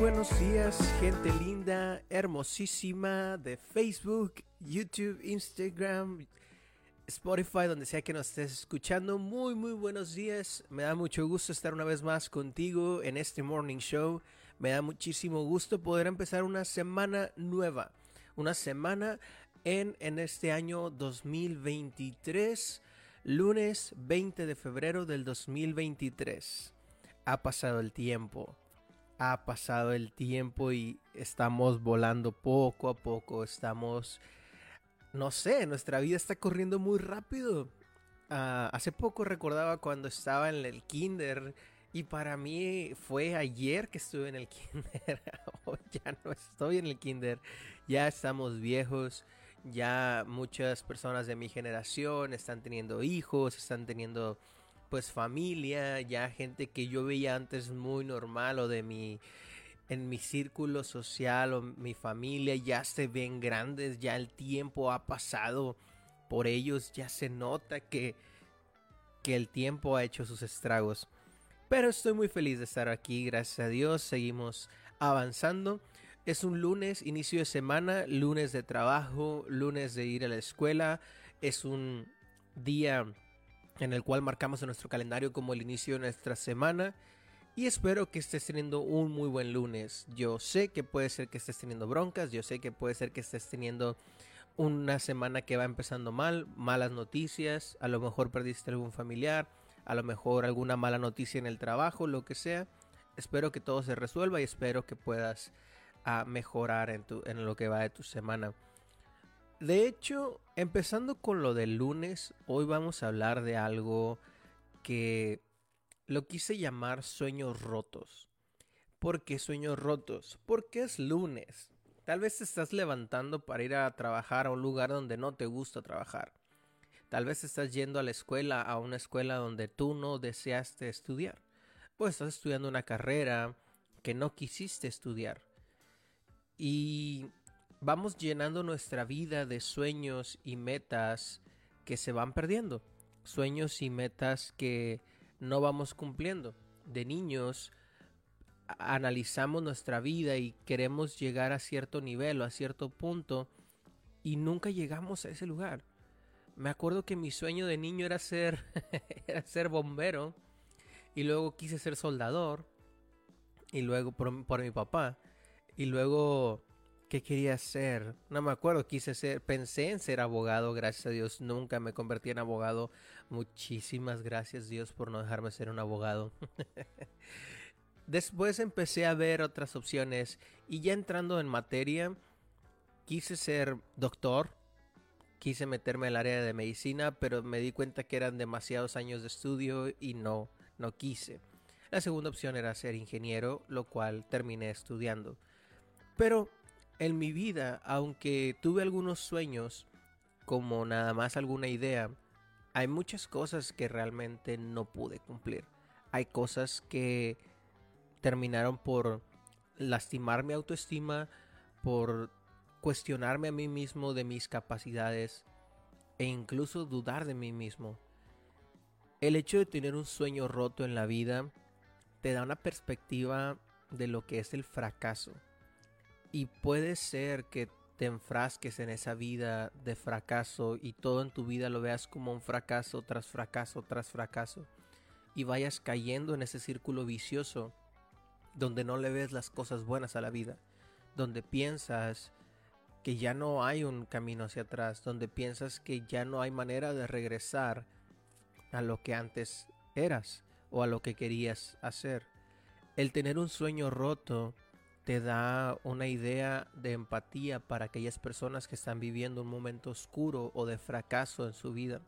buenos días, gente linda, hermosísima de Facebook, YouTube, Instagram, Spotify, donde sea que nos estés escuchando. Muy, muy buenos días. Me da mucho gusto estar una vez más contigo en este morning show. Me da muchísimo gusto poder empezar una semana nueva. Una semana en, en este año 2023, lunes 20 de febrero del 2023. Ha pasado el tiempo ha pasado el tiempo y estamos volando poco a poco, estamos, no sé, nuestra vida está corriendo muy rápido. Ah, hace poco recordaba cuando estaba en el kinder y para mí fue ayer que estuve en el kinder. oh, ya no estoy en el kinder, ya estamos viejos. Ya muchas personas de mi generación están teniendo hijos, están teniendo pues familia, ya gente que yo veía antes muy normal o de mi en mi círculo social o mi familia ya se ven grandes, ya el tiempo ha pasado por ellos, ya se nota que que el tiempo ha hecho sus estragos. Pero estoy muy feliz de estar aquí, gracias a Dios, seguimos avanzando. Es un lunes, inicio de semana, lunes de trabajo, lunes de ir a la escuela, es un día en el cual marcamos en nuestro calendario como el inicio de nuestra semana. Y espero que estés teniendo un muy buen lunes. Yo sé que puede ser que estés teniendo broncas, yo sé que puede ser que estés teniendo una semana que va empezando mal, malas noticias, a lo mejor perdiste algún familiar, a lo mejor alguna mala noticia en el trabajo, lo que sea. Espero que todo se resuelva y espero que puedas ah, mejorar en, tu, en lo que va de tu semana. De hecho, empezando con lo del lunes, hoy vamos a hablar de algo que lo quise llamar sueños rotos. ¿Por qué sueños rotos? Porque es lunes. Tal vez te estás levantando para ir a trabajar a un lugar donde no te gusta trabajar. Tal vez estás yendo a la escuela, a una escuela donde tú no deseaste estudiar. O estás estudiando una carrera que no quisiste estudiar. Y vamos llenando nuestra vida de sueños y metas que se van perdiendo. Sueños y metas que no vamos cumpliendo. De niños analizamos nuestra vida y queremos llegar a cierto nivel o a cierto punto y nunca llegamos a ese lugar. Me acuerdo que mi sueño de niño era ser, era ser bombero y luego quise ser soldador y luego por, por mi papá y luego ¿Qué quería ser? No me acuerdo, quise ser, pensé en ser abogado, gracias a Dios nunca me convertí en abogado. Muchísimas gracias Dios por no dejarme ser un abogado. Después empecé a ver otras opciones y ya entrando en materia, quise ser doctor, quise meterme el área de medicina, pero me di cuenta que eran demasiados años de estudio y no, no quise. La segunda opción era ser ingeniero, lo cual terminé estudiando. Pero en mi vida, aunque tuve algunos sueños, como nada más alguna idea, hay muchas cosas que realmente no pude cumplir. Hay cosas que terminaron por lastimar mi autoestima, por cuestionarme a mí mismo de mis capacidades e incluso dudar de mí mismo. El hecho de tener un sueño roto en la vida te da una perspectiva de lo que es el fracaso y puede ser que te enfrasques en esa vida de fracaso y todo en tu vida lo veas como un fracaso tras fracaso tras fracaso y vayas cayendo en ese círculo vicioso donde no le ves las cosas buenas a la vida, donde piensas que ya no hay un camino hacia atrás, donde piensas que ya no hay manera de regresar a lo que antes eras o a lo que querías hacer. El tener un sueño roto te da una idea de empatía para aquellas personas que están viviendo un momento oscuro o de fracaso en su vida.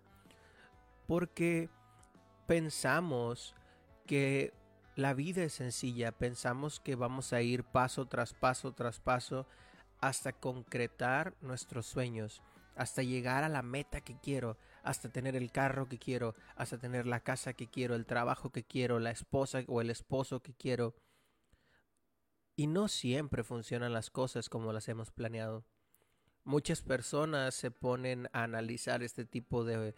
Porque pensamos que la vida es sencilla, pensamos que vamos a ir paso tras paso tras paso hasta concretar nuestros sueños, hasta llegar a la meta que quiero, hasta tener el carro que quiero, hasta tener la casa que quiero, el trabajo que quiero, la esposa o el esposo que quiero y no siempre funcionan las cosas como las hemos planeado. Muchas personas se ponen a analizar este tipo de,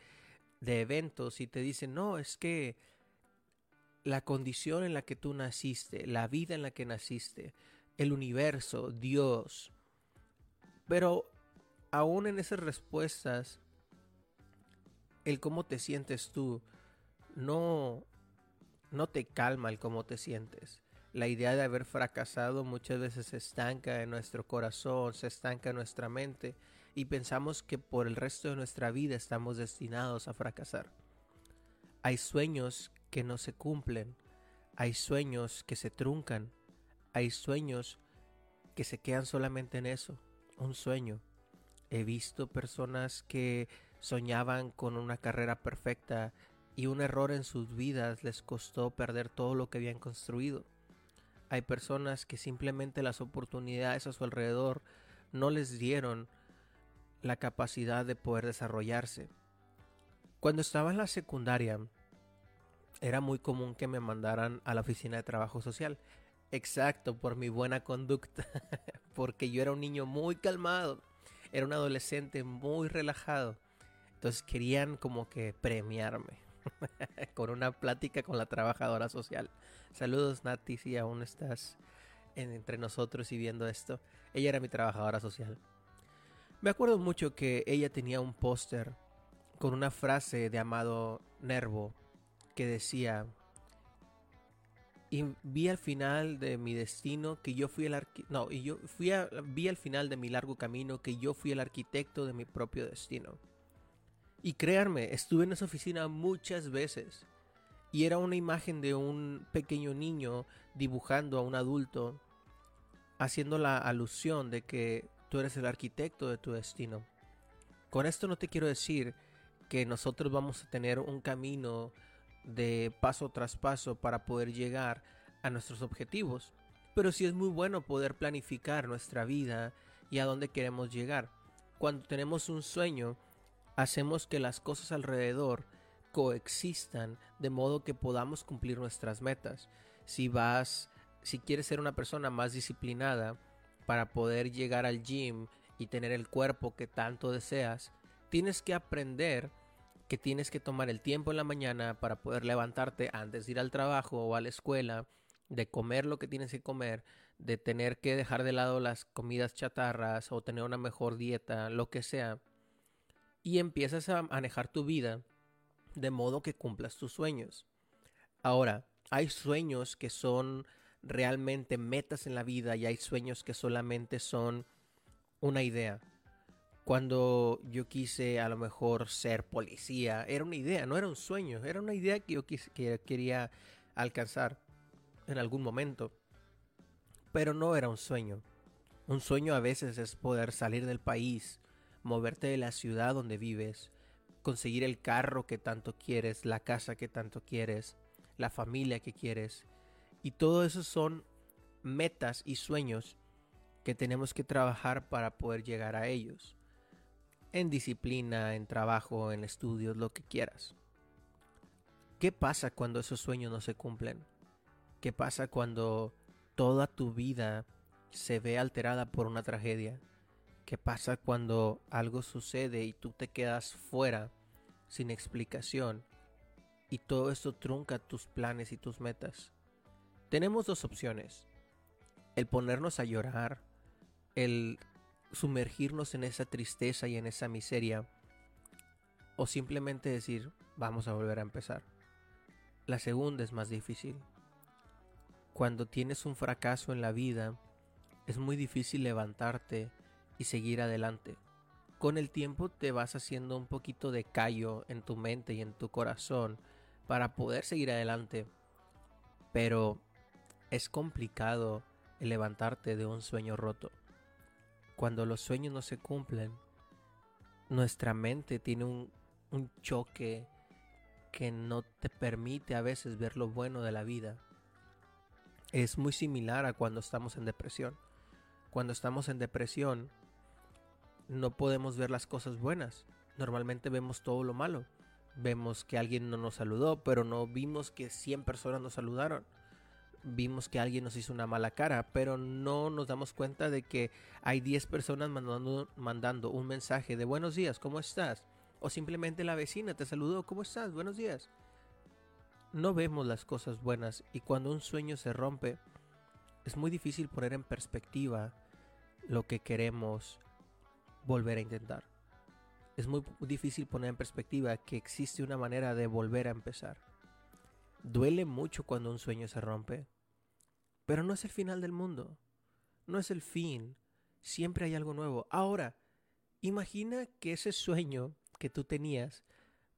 de eventos y te dicen, no, es que la condición en la que tú naciste, la vida en la que naciste, el universo, Dios. Pero aún en esas respuestas, el cómo te sientes tú no, no te calma el cómo te sientes. La idea de haber fracasado muchas veces se estanca en nuestro corazón, se estanca en nuestra mente y pensamos que por el resto de nuestra vida estamos destinados a fracasar. Hay sueños que no se cumplen, hay sueños que se truncan, hay sueños que se quedan solamente en eso, un sueño. He visto personas que soñaban con una carrera perfecta y un error en sus vidas les costó perder todo lo que habían construido. Hay personas que simplemente las oportunidades a su alrededor no les dieron la capacidad de poder desarrollarse. Cuando estaba en la secundaria, era muy común que me mandaran a la oficina de trabajo social. Exacto, por mi buena conducta, porque yo era un niño muy calmado, era un adolescente muy relajado. Entonces querían como que premiarme con una plática con la trabajadora social. Saludos Nati, si aún estás entre nosotros y viendo esto. Ella era mi trabajadora social. Me acuerdo mucho que ella tenía un póster con una frase de Amado Nervo que decía, y vi al final de mi destino que yo fui el no, y yo fui vi al final de mi largo camino que yo fui el arquitecto de mi propio destino. Y créanme, estuve en esa oficina muchas veces y era una imagen de un pequeño niño dibujando a un adulto haciendo la alusión de que Tú eres el arquitecto de tu destino. Con esto no te quiero decir que nosotros vamos a tener un camino de paso tras paso para poder llegar a nuestros objetivos. Pero sí es muy bueno poder planificar nuestra vida y a dónde queremos llegar. Cuando tenemos un sueño, hacemos que las cosas alrededor coexistan de modo que podamos cumplir nuestras metas. Si vas, si quieres ser una persona más disciplinada, para poder llegar al gym y tener el cuerpo que tanto deseas, tienes que aprender que tienes que tomar el tiempo en la mañana para poder levantarte antes de ir al trabajo o a la escuela, de comer lo que tienes que comer, de tener que dejar de lado las comidas chatarras o tener una mejor dieta, lo que sea, y empiezas a manejar tu vida de modo que cumplas tus sueños. Ahora, hay sueños que son realmente metas en la vida y hay sueños que solamente son una idea. Cuando yo quise a lo mejor ser policía, era una idea, no era un sueño, era una idea que yo que quería alcanzar en algún momento. Pero no era un sueño. Un sueño a veces es poder salir del país, moverte de la ciudad donde vives, conseguir el carro que tanto quieres, la casa que tanto quieres, la familia que quieres y todo eso son metas y sueños que tenemos que trabajar para poder llegar a ellos. En disciplina, en trabajo, en estudios, lo que quieras. ¿Qué pasa cuando esos sueños no se cumplen? ¿Qué pasa cuando toda tu vida se ve alterada por una tragedia? ¿Qué pasa cuando algo sucede y tú te quedas fuera sin explicación y todo esto trunca tus planes y tus metas? Tenemos dos opciones. El ponernos a llorar, el sumergirnos en esa tristeza y en esa miseria, o simplemente decir, vamos a volver a empezar. La segunda es más difícil. Cuando tienes un fracaso en la vida, es muy difícil levantarte y seguir adelante. Con el tiempo te vas haciendo un poquito de callo en tu mente y en tu corazón para poder seguir adelante. Pero es complicado levantarte de un sueño roto. Cuando los sueños no se cumplen, nuestra mente tiene un, un choque que no te permite a veces ver lo bueno de la vida. Es muy similar a cuando estamos en depresión. Cuando estamos en depresión, no podemos ver las cosas buenas. Normalmente vemos todo lo malo. Vemos que alguien no nos saludó, pero no vimos que 100 personas nos saludaron vimos que alguien nos hizo una mala cara, pero no nos damos cuenta de que hay 10 personas mandando, mandando un mensaje de buenos días, ¿cómo estás? O simplemente la vecina te saludó, ¿cómo estás? Buenos días. No vemos las cosas buenas y cuando un sueño se rompe, es muy difícil poner en perspectiva lo que queremos volver a intentar. Es muy difícil poner en perspectiva que existe una manera de volver a empezar. Duele mucho cuando un sueño se rompe, pero no es el final del mundo. No es el fin. Siempre hay algo nuevo. Ahora, imagina que ese sueño que tú tenías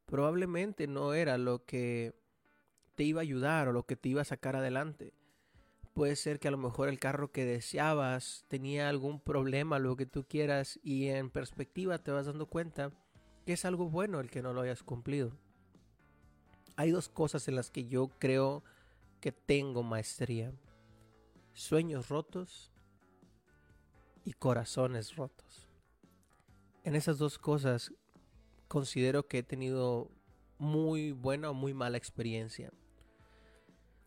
probablemente no era lo que te iba a ayudar o lo que te iba a sacar adelante. Puede ser que a lo mejor el carro que deseabas tenía algún problema, lo que tú quieras, y en perspectiva te vas dando cuenta que es algo bueno el que no lo hayas cumplido. Hay dos cosas en las que yo creo que tengo maestría. Sueños rotos y corazones rotos. En esas dos cosas considero que he tenido muy buena o muy mala experiencia.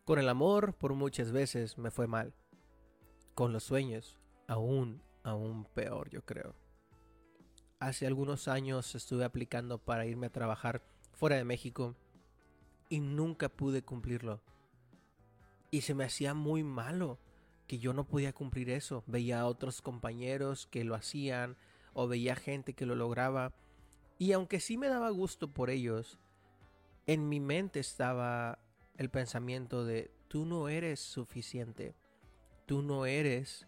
Con el amor, por muchas veces me fue mal. Con los sueños, aún, aún peor, yo creo. Hace algunos años estuve aplicando para irme a trabajar fuera de México y nunca pude cumplirlo. Y se me hacía muy malo que yo no podía cumplir eso. Veía a otros compañeros que lo hacían o veía gente que lo lograba. Y aunque sí me daba gusto por ellos, en mi mente estaba el pensamiento de tú no eres suficiente, tú no eres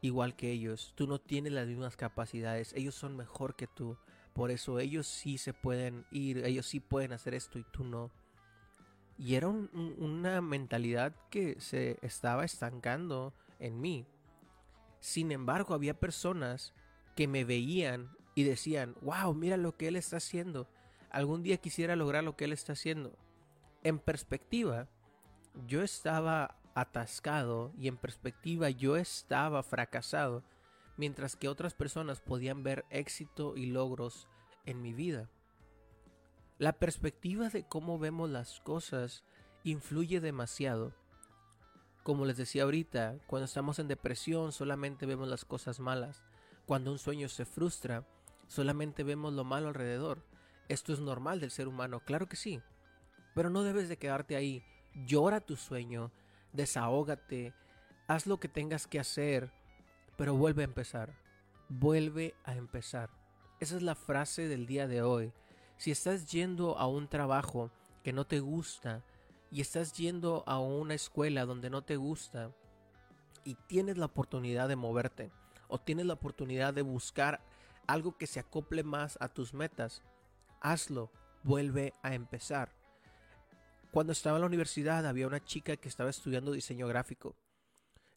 igual que ellos, tú no tienes las mismas capacidades, ellos son mejor que tú, por eso ellos sí se pueden ir, ellos sí pueden hacer esto y tú no. Y era una mentalidad que se estaba estancando en mí. Sin embargo, había personas que me veían y decían, wow, mira lo que él está haciendo. Algún día quisiera lograr lo que él está haciendo en perspectiva, yo estaba atascado y en perspectiva yo estaba fracasado, mientras que otras personas podían ver éxito y logros en mi vida. La perspectiva de cómo vemos las cosas influye demasiado. Como les decía ahorita, cuando estamos en depresión solamente vemos las cosas malas. Cuando un sueño se frustra, solamente vemos lo malo alrededor. Esto es normal del ser humano, claro que sí. Pero no debes de quedarte ahí. Llora tu sueño, desahógate, haz lo que tengas que hacer, pero vuelve a empezar. Vuelve a empezar. Esa es la frase del día de hoy. Si estás yendo a un trabajo que no te gusta y estás yendo a una escuela donde no te gusta y tienes la oportunidad de moverte o tienes la oportunidad de buscar algo que se acople más a tus metas, hazlo, vuelve a empezar. Cuando estaba en la universidad había una chica que estaba estudiando diseño gráfico.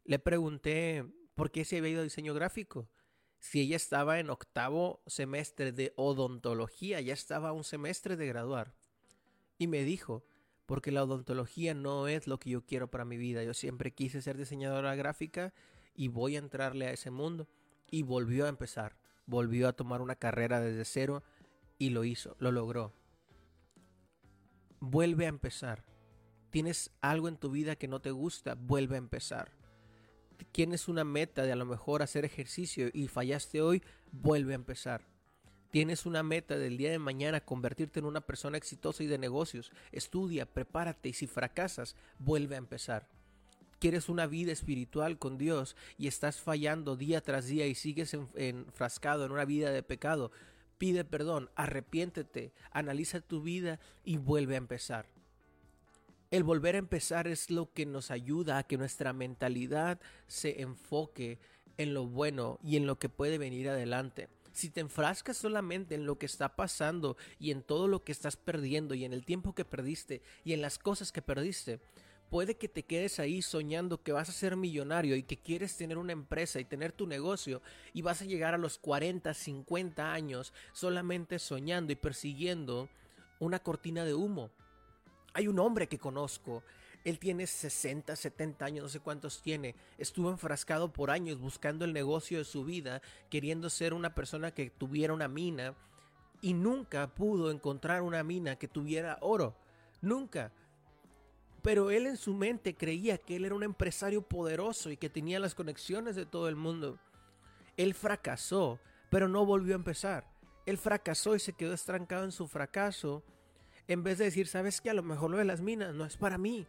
Le pregunté por qué se había ido a diseño gráfico. Si ella estaba en octavo semestre de odontología, ya estaba un semestre de graduar. Y me dijo, porque la odontología no es lo que yo quiero para mi vida. Yo siempre quise ser diseñadora gráfica y voy a entrarle a ese mundo. Y volvió a empezar. Volvió a tomar una carrera desde cero y lo hizo, lo logró vuelve a empezar. Tienes algo en tu vida que no te gusta, vuelve a empezar. Tienes una meta de a lo mejor hacer ejercicio y fallaste hoy, vuelve a empezar. Tienes una meta del día de mañana convertirte en una persona exitosa y de negocios. Estudia, prepárate y si fracasas, vuelve a empezar. Quieres una vida espiritual con Dios y estás fallando día tras día y sigues enfrascado en una vida de pecado pide perdón, arrepiéntete, analiza tu vida y vuelve a empezar. El volver a empezar es lo que nos ayuda a que nuestra mentalidad se enfoque en lo bueno y en lo que puede venir adelante. Si te enfrascas solamente en lo que está pasando y en todo lo que estás perdiendo y en el tiempo que perdiste y en las cosas que perdiste, Puede que te quedes ahí soñando que vas a ser millonario y que quieres tener una empresa y tener tu negocio y vas a llegar a los 40, 50 años solamente soñando y persiguiendo una cortina de humo. Hay un hombre que conozco, él tiene 60, 70 años, no sé cuántos tiene, estuvo enfrascado por años buscando el negocio de su vida, queriendo ser una persona que tuviera una mina y nunca pudo encontrar una mina que tuviera oro. Nunca. Pero él en su mente creía que él era un empresario poderoso y que tenía las conexiones de todo el mundo. Él fracasó, pero no volvió a empezar. Él fracasó y se quedó estrancado en su fracaso. En vez de decir, ¿sabes qué? A lo mejor lo de las minas no es para mí.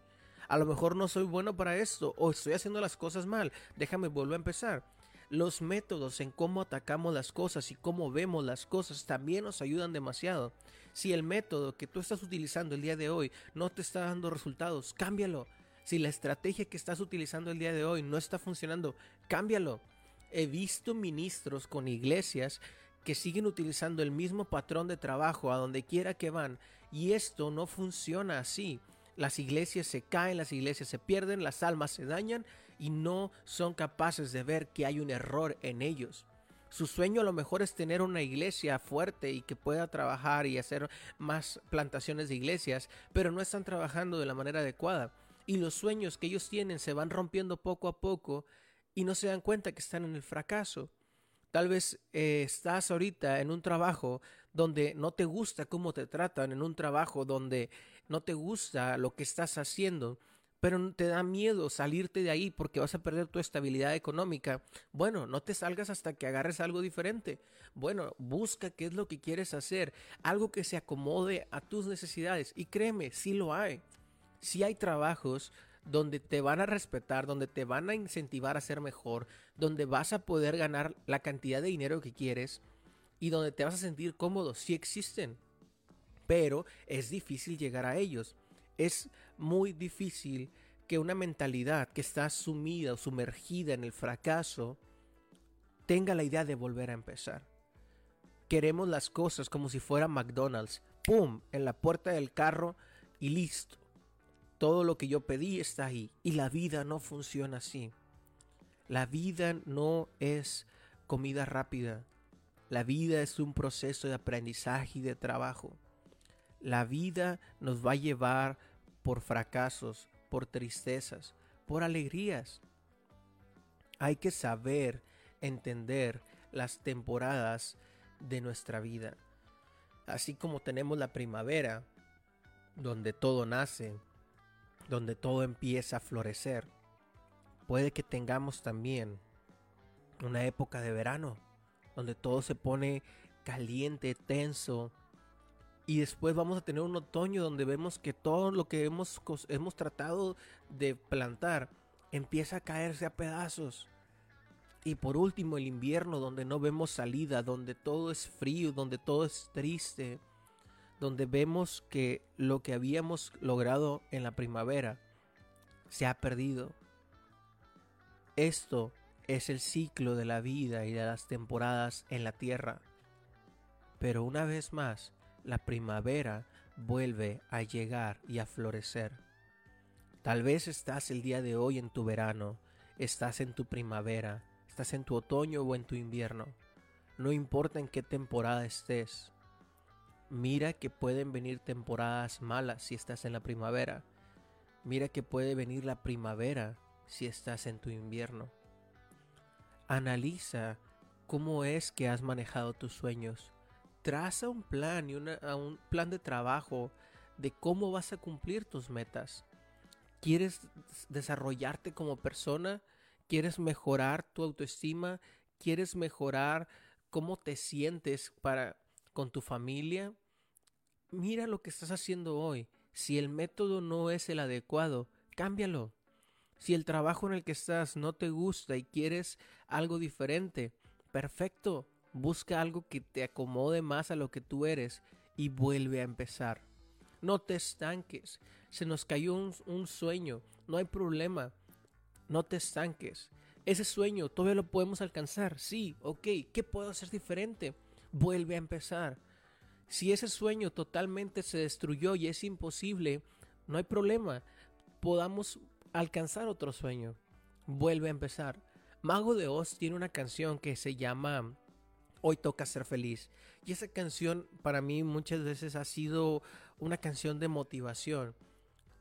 a lo mejor no soy bueno para esto o estoy haciendo las cosas mal, déjame volver a empezar. Los métodos en cómo atacamos las cosas y cómo vemos las cosas también nos ayudan demasiado. Si el método que tú estás utilizando el día de hoy no te está dando resultados, cámbialo. Si la estrategia que estás utilizando el día de hoy no está funcionando, cámbialo. He visto ministros con iglesias que siguen utilizando el mismo patrón de trabajo a donde quiera que van y esto no funciona así. Las iglesias se caen, las iglesias se pierden, las almas se dañan y no son capaces de ver que hay un error en ellos. Su sueño a lo mejor es tener una iglesia fuerte y que pueda trabajar y hacer más plantaciones de iglesias, pero no están trabajando de la manera adecuada. Y los sueños que ellos tienen se van rompiendo poco a poco y no se dan cuenta que están en el fracaso. Tal vez eh, estás ahorita en un trabajo donde no te gusta cómo te tratan, en un trabajo donde no te gusta lo que estás haciendo pero te da miedo salirte de ahí porque vas a perder tu estabilidad económica. Bueno, no te salgas hasta que agarres algo diferente. Bueno, busca qué es lo que quieres hacer, algo que se acomode a tus necesidades. Y créeme, sí lo hay. Sí hay trabajos donde te van a respetar, donde te van a incentivar a ser mejor, donde vas a poder ganar la cantidad de dinero que quieres y donde te vas a sentir cómodo. Sí existen, pero es difícil llegar a ellos es muy difícil que una mentalidad que está sumida o sumergida en el fracaso tenga la idea de volver a empezar. Queremos las cosas como si fuera McDonald's. ¡Pum! En la puerta del carro y listo. Todo lo que yo pedí está ahí. Y la vida no funciona así. La vida no es comida rápida. La vida es un proceso de aprendizaje y de trabajo. La vida nos va a llevar por fracasos, por tristezas, por alegrías. Hay que saber entender las temporadas de nuestra vida. Así como tenemos la primavera, donde todo nace, donde todo empieza a florecer, puede que tengamos también una época de verano, donde todo se pone caliente, tenso, y después vamos a tener un otoño donde vemos que todo lo que hemos, hemos tratado de plantar empieza a caerse a pedazos. Y por último el invierno donde no vemos salida, donde todo es frío, donde todo es triste, donde vemos que lo que habíamos logrado en la primavera se ha perdido. Esto es el ciclo de la vida y de las temporadas en la tierra. Pero una vez más, la primavera vuelve a llegar y a florecer. Tal vez estás el día de hoy en tu verano, estás en tu primavera, estás en tu otoño o en tu invierno. No importa en qué temporada estés. Mira que pueden venir temporadas malas si estás en la primavera. Mira que puede venir la primavera si estás en tu invierno. Analiza cómo es que has manejado tus sueños traza un plan y un plan de trabajo de cómo vas a cumplir tus metas. ¿Quieres desarrollarte como persona? ¿Quieres mejorar tu autoestima? ¿Quieres mejorar cómo te sientes para con tu familia? Mira lo que estás haciendo hoy. Si el método no es el adecuado, cámbialo. Si el trabajo en el que estás no te gusta y quieres algo diferente, perfecto, Busca algo que te acomode más a lo que tú eres y vuelve a empezar. No te estanques. Se nos cayó un, sueño. No hay problema. No te estanques. Ese sueño todavía lo podemos alcanzar. Sí, ok. ¿Qué puedo hacer diferente? Vuelve a empezar. Si ese sueño totalmente se destruyó y es imposible, no hay problema. Podamos alcanzar otro sueño. Vuelve a empezar. Mago de Oz tiene una canción que se llama Hoy toca ser feliz. Y esa canción para mí muchas veces ha sido una canción de motivación.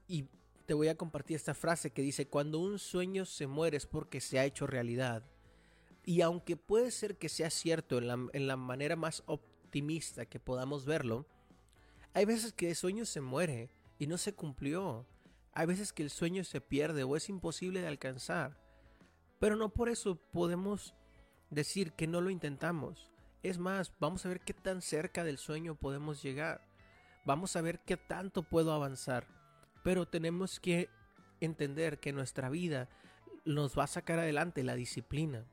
Y te voy a compartir esta frase que dice, cuando un sueño se muere es porque se ha hecho realidad. Y aunque puede ser que sea cierto en la, en la manera más optimista que podamos verlo, hay veces que el sueño se muere y no se cumplió. Hay veces que el sueño se pierde o es imposible de alcanzar. Pero no por eso podemos decir que no lo intentamos. Es más, vamos a ver qué tan cerca del sueño podemos llegar. Vamos a ver qué tanto puedo avanzar. Pero tenemos que entender que nuestra vida nos va a sacar adelante la disciplina.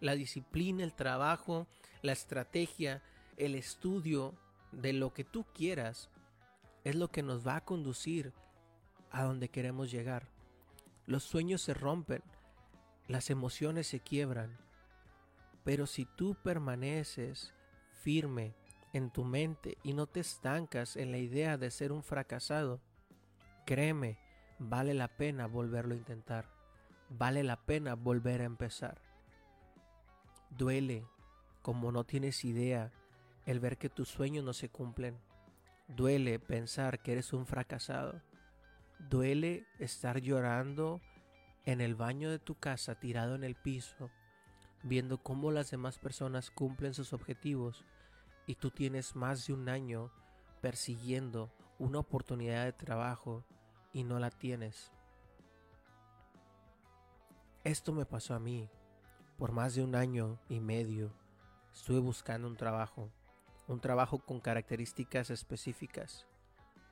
La disciplina, el trabajo, la estrategia, el estudio de lo que tú quieras es lo que nos va a conducir a donde queremos llegar. Los sueños se rompen, las emociones se quiebran, pero si tú permaneces firme en tu mente y no te estancas en la idea de ser un fracasado, créeme, vale la pena volverlo a intentar, vale la pena volver a empezar. Duele, como no tienes idea, el ver que tus sueños no se cumplen. Duele pensar que eres un fracasado. Duele estar llorando en el baño de tu casa tirado en el piso, viendo cómo las demás personas cumplen sus objetivos y tú tienes más de un año persiguiendo una oportunidad de trabajo y no la tienes. Esto me pasó a mí. Por más de un año y medio estuve buscando un trabajo, un trabajo con características específicas.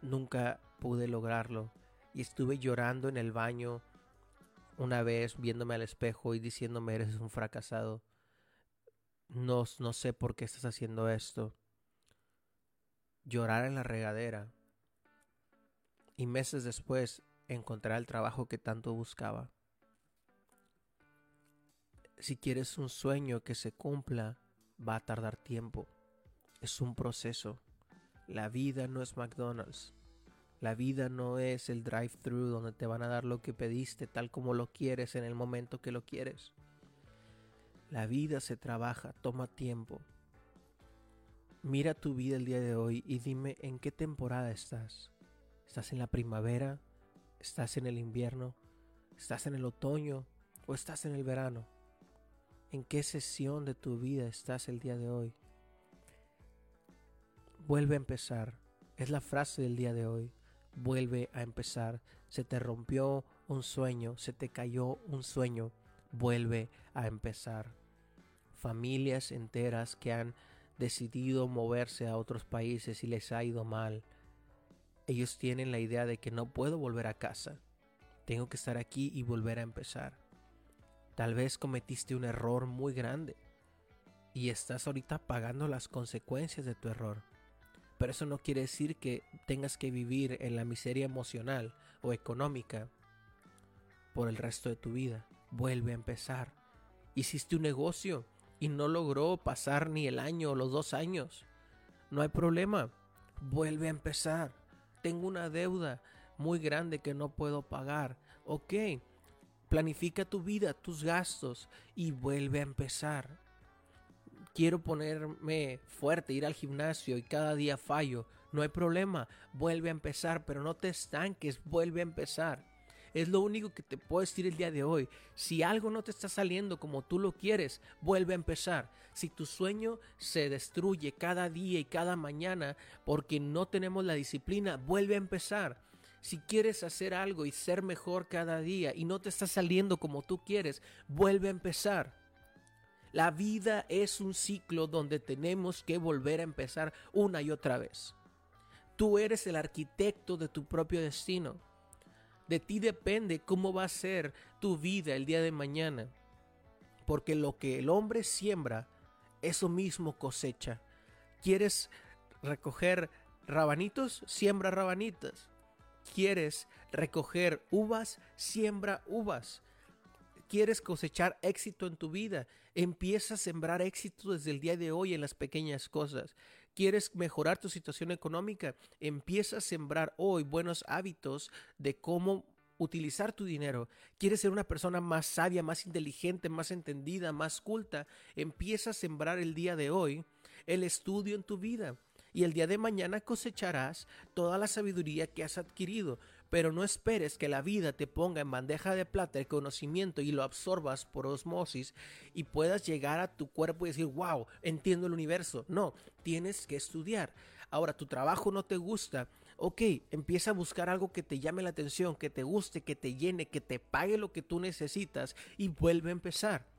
Nunca pude lograrlo y estuve llorando en el baño una vez viéndome al espejo y diciéndome eres un fracasado. No, no sé por qué estás haciendo esto. Llorar en la regadera. Y meses después encontrar el trabajo que tanto buscaba. Si quieres un sueño que se cumpla, va a tardar tiempo. Es un proceso. La vida no es McDonald's. La vida no es el drive-thru donde te van a dar lo que pediste tal como lo quieres en el momento que lo quieres. La vida se trabaja, toma tiempo. Mira tu vida el día de hoy y dime en qué temporada estás. ¿Estás en la primavera? ¿Estás en el invierno? ¿Estás en el otoño? ¿O estás en el verano? ¿En qué sesión de tu vida estás el día de hoy? Vuelve a empezar. Es la frase del día de hoy vuelve a empezar. Se te rompió un sueño, se te cayó un sueño, vuelve a empezar. Familias enteras que han decidido moverse a otros países y les ha ido mal. Ellos tienen la idea de que no puedo volver a casa. Tengo que estar aquí y volver a empezar. Tal vez cometiste un error muy grande y estás ahorita pagando las consecuencias de tu error. Pero eso no quiere decir que tengas que vivir en la miseria emocional o económica por el resto de tu vida. Vuelve a empezar. Hiciste un negocio y no logró pasar ni el año o los dos años. No hay problema. Vuelve a empezar. Tengo una deuda muy grande que no puedo pagar. Ok. Planifica tu vida, tus gastos y vuelve a empezar quiero ponerme fuerte, ir al gimnasio y cada día fallo, no hay problema, vuelve a empezar, pero no te estanques, vuelve a empezar. Es lo único que te puedo decir el día de hoy. Si algo no te está saliendo como tú lo quieres, vuelve a empezar. Si tu sueño se destruye cada día y cada mañana porque no tenemos la disciplina, vuelve a empezar. Si quieres hacer algo y ser mejor cada día y no te está saliendo como tú quieres, vuelve a empezar. La vida es un ciclo donde tenemos que volver a empezar una y otra vez. Tú eres el arquitecto de tu propio destino. De ti depende cómo va a ser tu vida el día de mañana. Porque lo que el hombre siembra, eso mismo cosecha. ¿Quieres recoger rabanitos? Siembra rabanitas. ¿Quieres recoger uvas? Siembra uvas quieres cosechar éxito en tu vida, empieza a sembrar éxito desde el día de hoy en las pequeñas cosas. ¿Quieres mejorar tu situación económica? Empieza a sembrar hoy buenos hábitos de cómo utilizar tu dinero. ¿Quieres ser una persona más sabia, más inteligente, más entendida, más culta? Empieza a sembrar el día de hoy el estudio en tu vida. Y el día de mañana cosecharás toda la sabiduría que has adquirido pero no esperes que la vida te ponga en bandeja de plata el conocimiento y lo absorbas por osmosis y puedas llegar a tu cuerpo y decir, wow, entiendo el universo. No, tienes que estudiar. Ahora, tu trabajo no te gusta. Ok, empieza a buscar algo que te llame la atención, que te guste, que te llene, que te pague lo que tú necesitas y vuelve a empezar.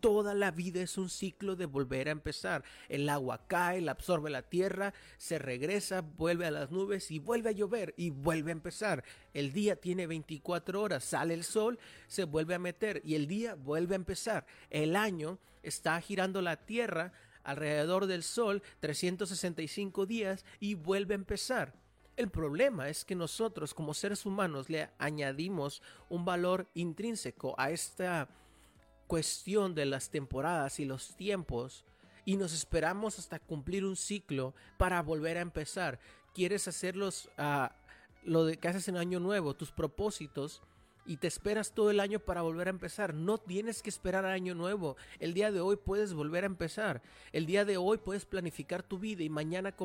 Toda la vida es un ciclo de volver a empezar. El agua cae, la absorbe la tierra, se regresa, vuelve a las nubes y vuelve a llover y vuelve a empezar. El día tiene 24 horas, sale el sol, se vuelve a meter y el día vuelve a empezar. El año está girando la tierra alrededor del sol 365 días y vuelve a empezar. El problema es que nosotros como seres humanos le añadimos un valor intrínseco a esta cuestión de las temporadas y los tiempos y nos esperamos hasta cumplir un ciclo para volver a empezar. Quieres hacerlos a ah, lo de que haces en año nuevo, tus propósitos y te esperas todo el año para volver a empezar. No tienes que esperar a año nuevo. El día de hoy puedes volver a empezar. El día de hoy puedes planificar tu vida y mañana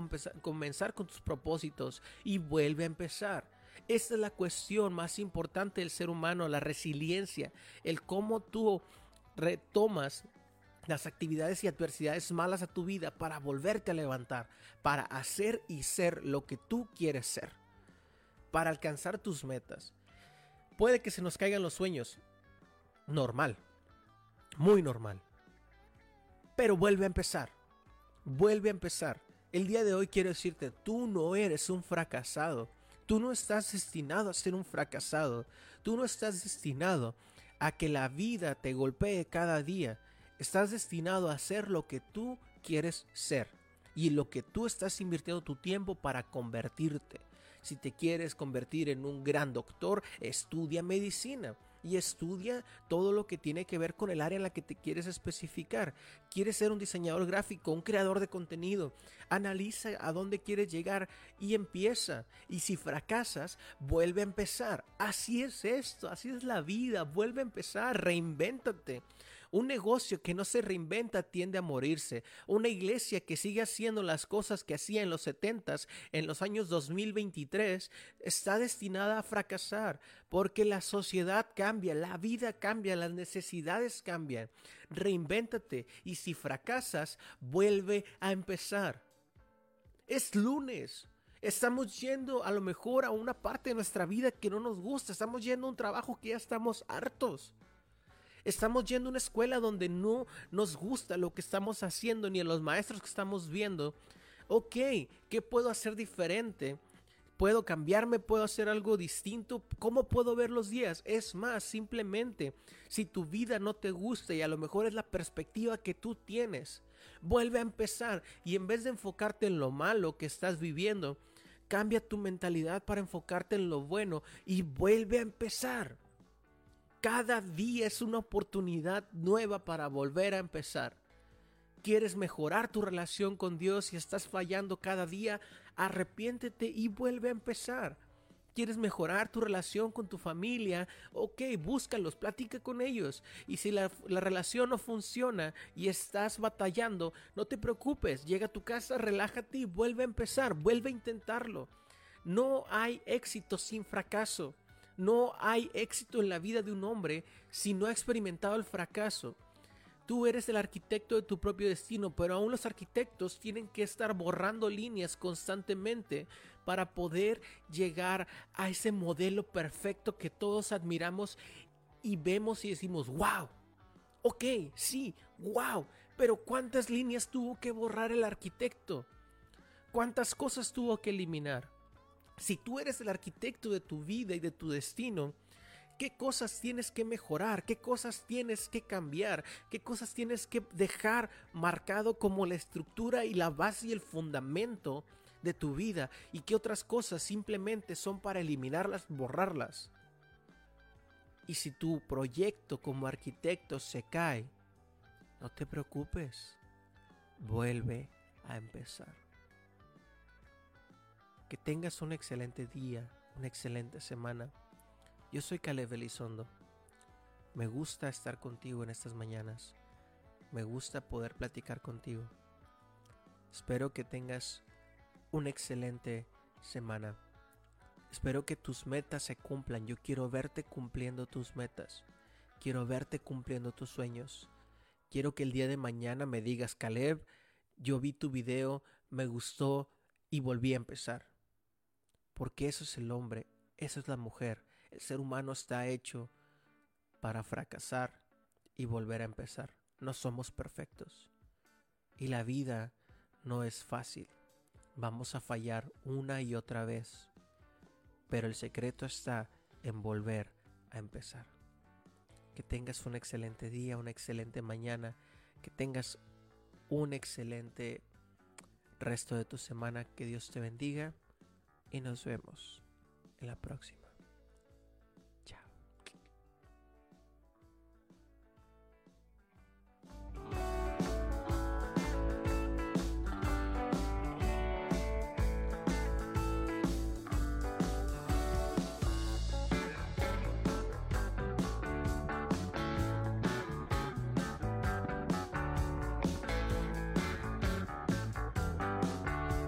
comenzar con tus propósitos y vuelve a empezar. Esta es la cuestión más importante del ser humano, la resiliencia, el cómo tú retomas las actividades y adversidades malas a tu vida para volverte a levantar, para hacer y ser lo que tú quieres ser, para alcanzar tus metas. Puede que se nos caigan los sueños, normal, muy normal, pero vuelve a empezar, vuelve a empezar. El día de hoy quiero decirte, tú no eres un fracasado, tú no estás destinado a ser un fracasado, tú no estás destinado a que la vida te golpee cada día. Estás destinado a ser lo que tú quieres ser y lo que tú estás invirtiendo tu tiempo para convertirte. Si te quieres convertir en un gran doctor, estudia medicina y estudia todo lo que tiene que ver con el área en la que te quieres especificar. Quieres ser un diseñador gráfico, un creador de contenido. Analiza a dónde quieres llegar y empieza. Y si fracasas, vuelve a empezar. Así es esto, así es la vida. Vuelve a empezar, reinvéntate. Un negocio que no se reinventa tiende a morirse. Una iglesia que sigue haciendo las cosas que hacía en los 70 en los años 2023, está destinada a fracasar porque la sociedad cambia, la vida cambia, las necesidades cambian. Reinvéntate y si fracasas, vuelve a empezar. Es lunes. Estamos yendo a lo mejor a una parte de nuestra vida que no nos gusta. Estamos yendo a un trabajo que ya estamos hartos. Estamos yendo a una escuela donde no nos gusta lo que estamos haciendo ni a los maestros que estamos viendo. Ok, ¿qué puedo hacer diferente? ¿Puedo cambiarme? ¿Puedo hacer algo distinto? ¿Cómo puedo ver los días? Es más, simplemente, si tu vida no te gusta y a lo mejor es la perspectiva que tú tienes, vuelve a empezar y en vez de enfocarte en lo malo que estás viviendo, cambia tu mentalidad para enfocarte en lo bueno y vuelve a empezar. Cada día es una oportunidad nueva para volver a empezar. ¿Quieres mejorar tu relación con Dios y estás fallando cada día? Arrepiéntete y vuelve a empezar. ¿Quieres mejorar tu relación con tu familia? Ok, búscalos, platica con ellos. Y si la, la, relación no funciona y estás batallando, no te preocupes. Llega a tu casa, relájate y vuelve a empezar, vuelve a intentarlo. No hay éxito sin fracaso. No hay éxito en la vida de un hombre si no ha experimentado el fracaso. Tú eres el arquitecto de tu propio destino, pero aún los arquitectos tienen que estar borrando líneas constantemente para poder llegar a ese modelo perfecto que todos admiramos y vemos y decimos, wow, ok, sí, wow, pero ¿cuántas líneas tuvo que borrar el arquitecto? ¿Cuántas cosas tuvo que eliminar? Si tú eres el arquitecto de tu vida y de tu destino, ¿Qué cosas tienes que mejorar? ¿Qué cosas tienes que cambiar? ¿Qué cosas tienes que dejar marcado como la estructura y la base y el fundamento de tu vida? ¿Y qué otras cosas simplemente son para eliminarlas, borrarlas? Y si tu proyecto como arquitecto se cae, no te preocupes, vuelve a empezar. Que tengas un excelente día, una excelente semana. Yo soy Caleb Elizondo. Me gusta estar contigo en estas mañanas. Me gusta poder platicar contigo. Espero que tengas una excelente semana. Espero que tus metas se cumplan. Yo quiero verte cumpliendo tus metas. Quiero verte cumpliendo tus sueños. Quiero que el día de mañana me digas, Caleb, yo vi tu video, me gustó y volví a empezar. Porque eso es el hombre, eso es la mujer. El ser humano está hecho para fracasar y volver a empezar. no somos perfectos. Y la vida no es fácil. Vamos a fallar una y otra vez. Pero el secreto está en volver a empezar. Que tengas un excelente día, una excelente mañana, que tengas un excelente resto de tu semana. Que Dios te bendiga y nos vemos en la próxima.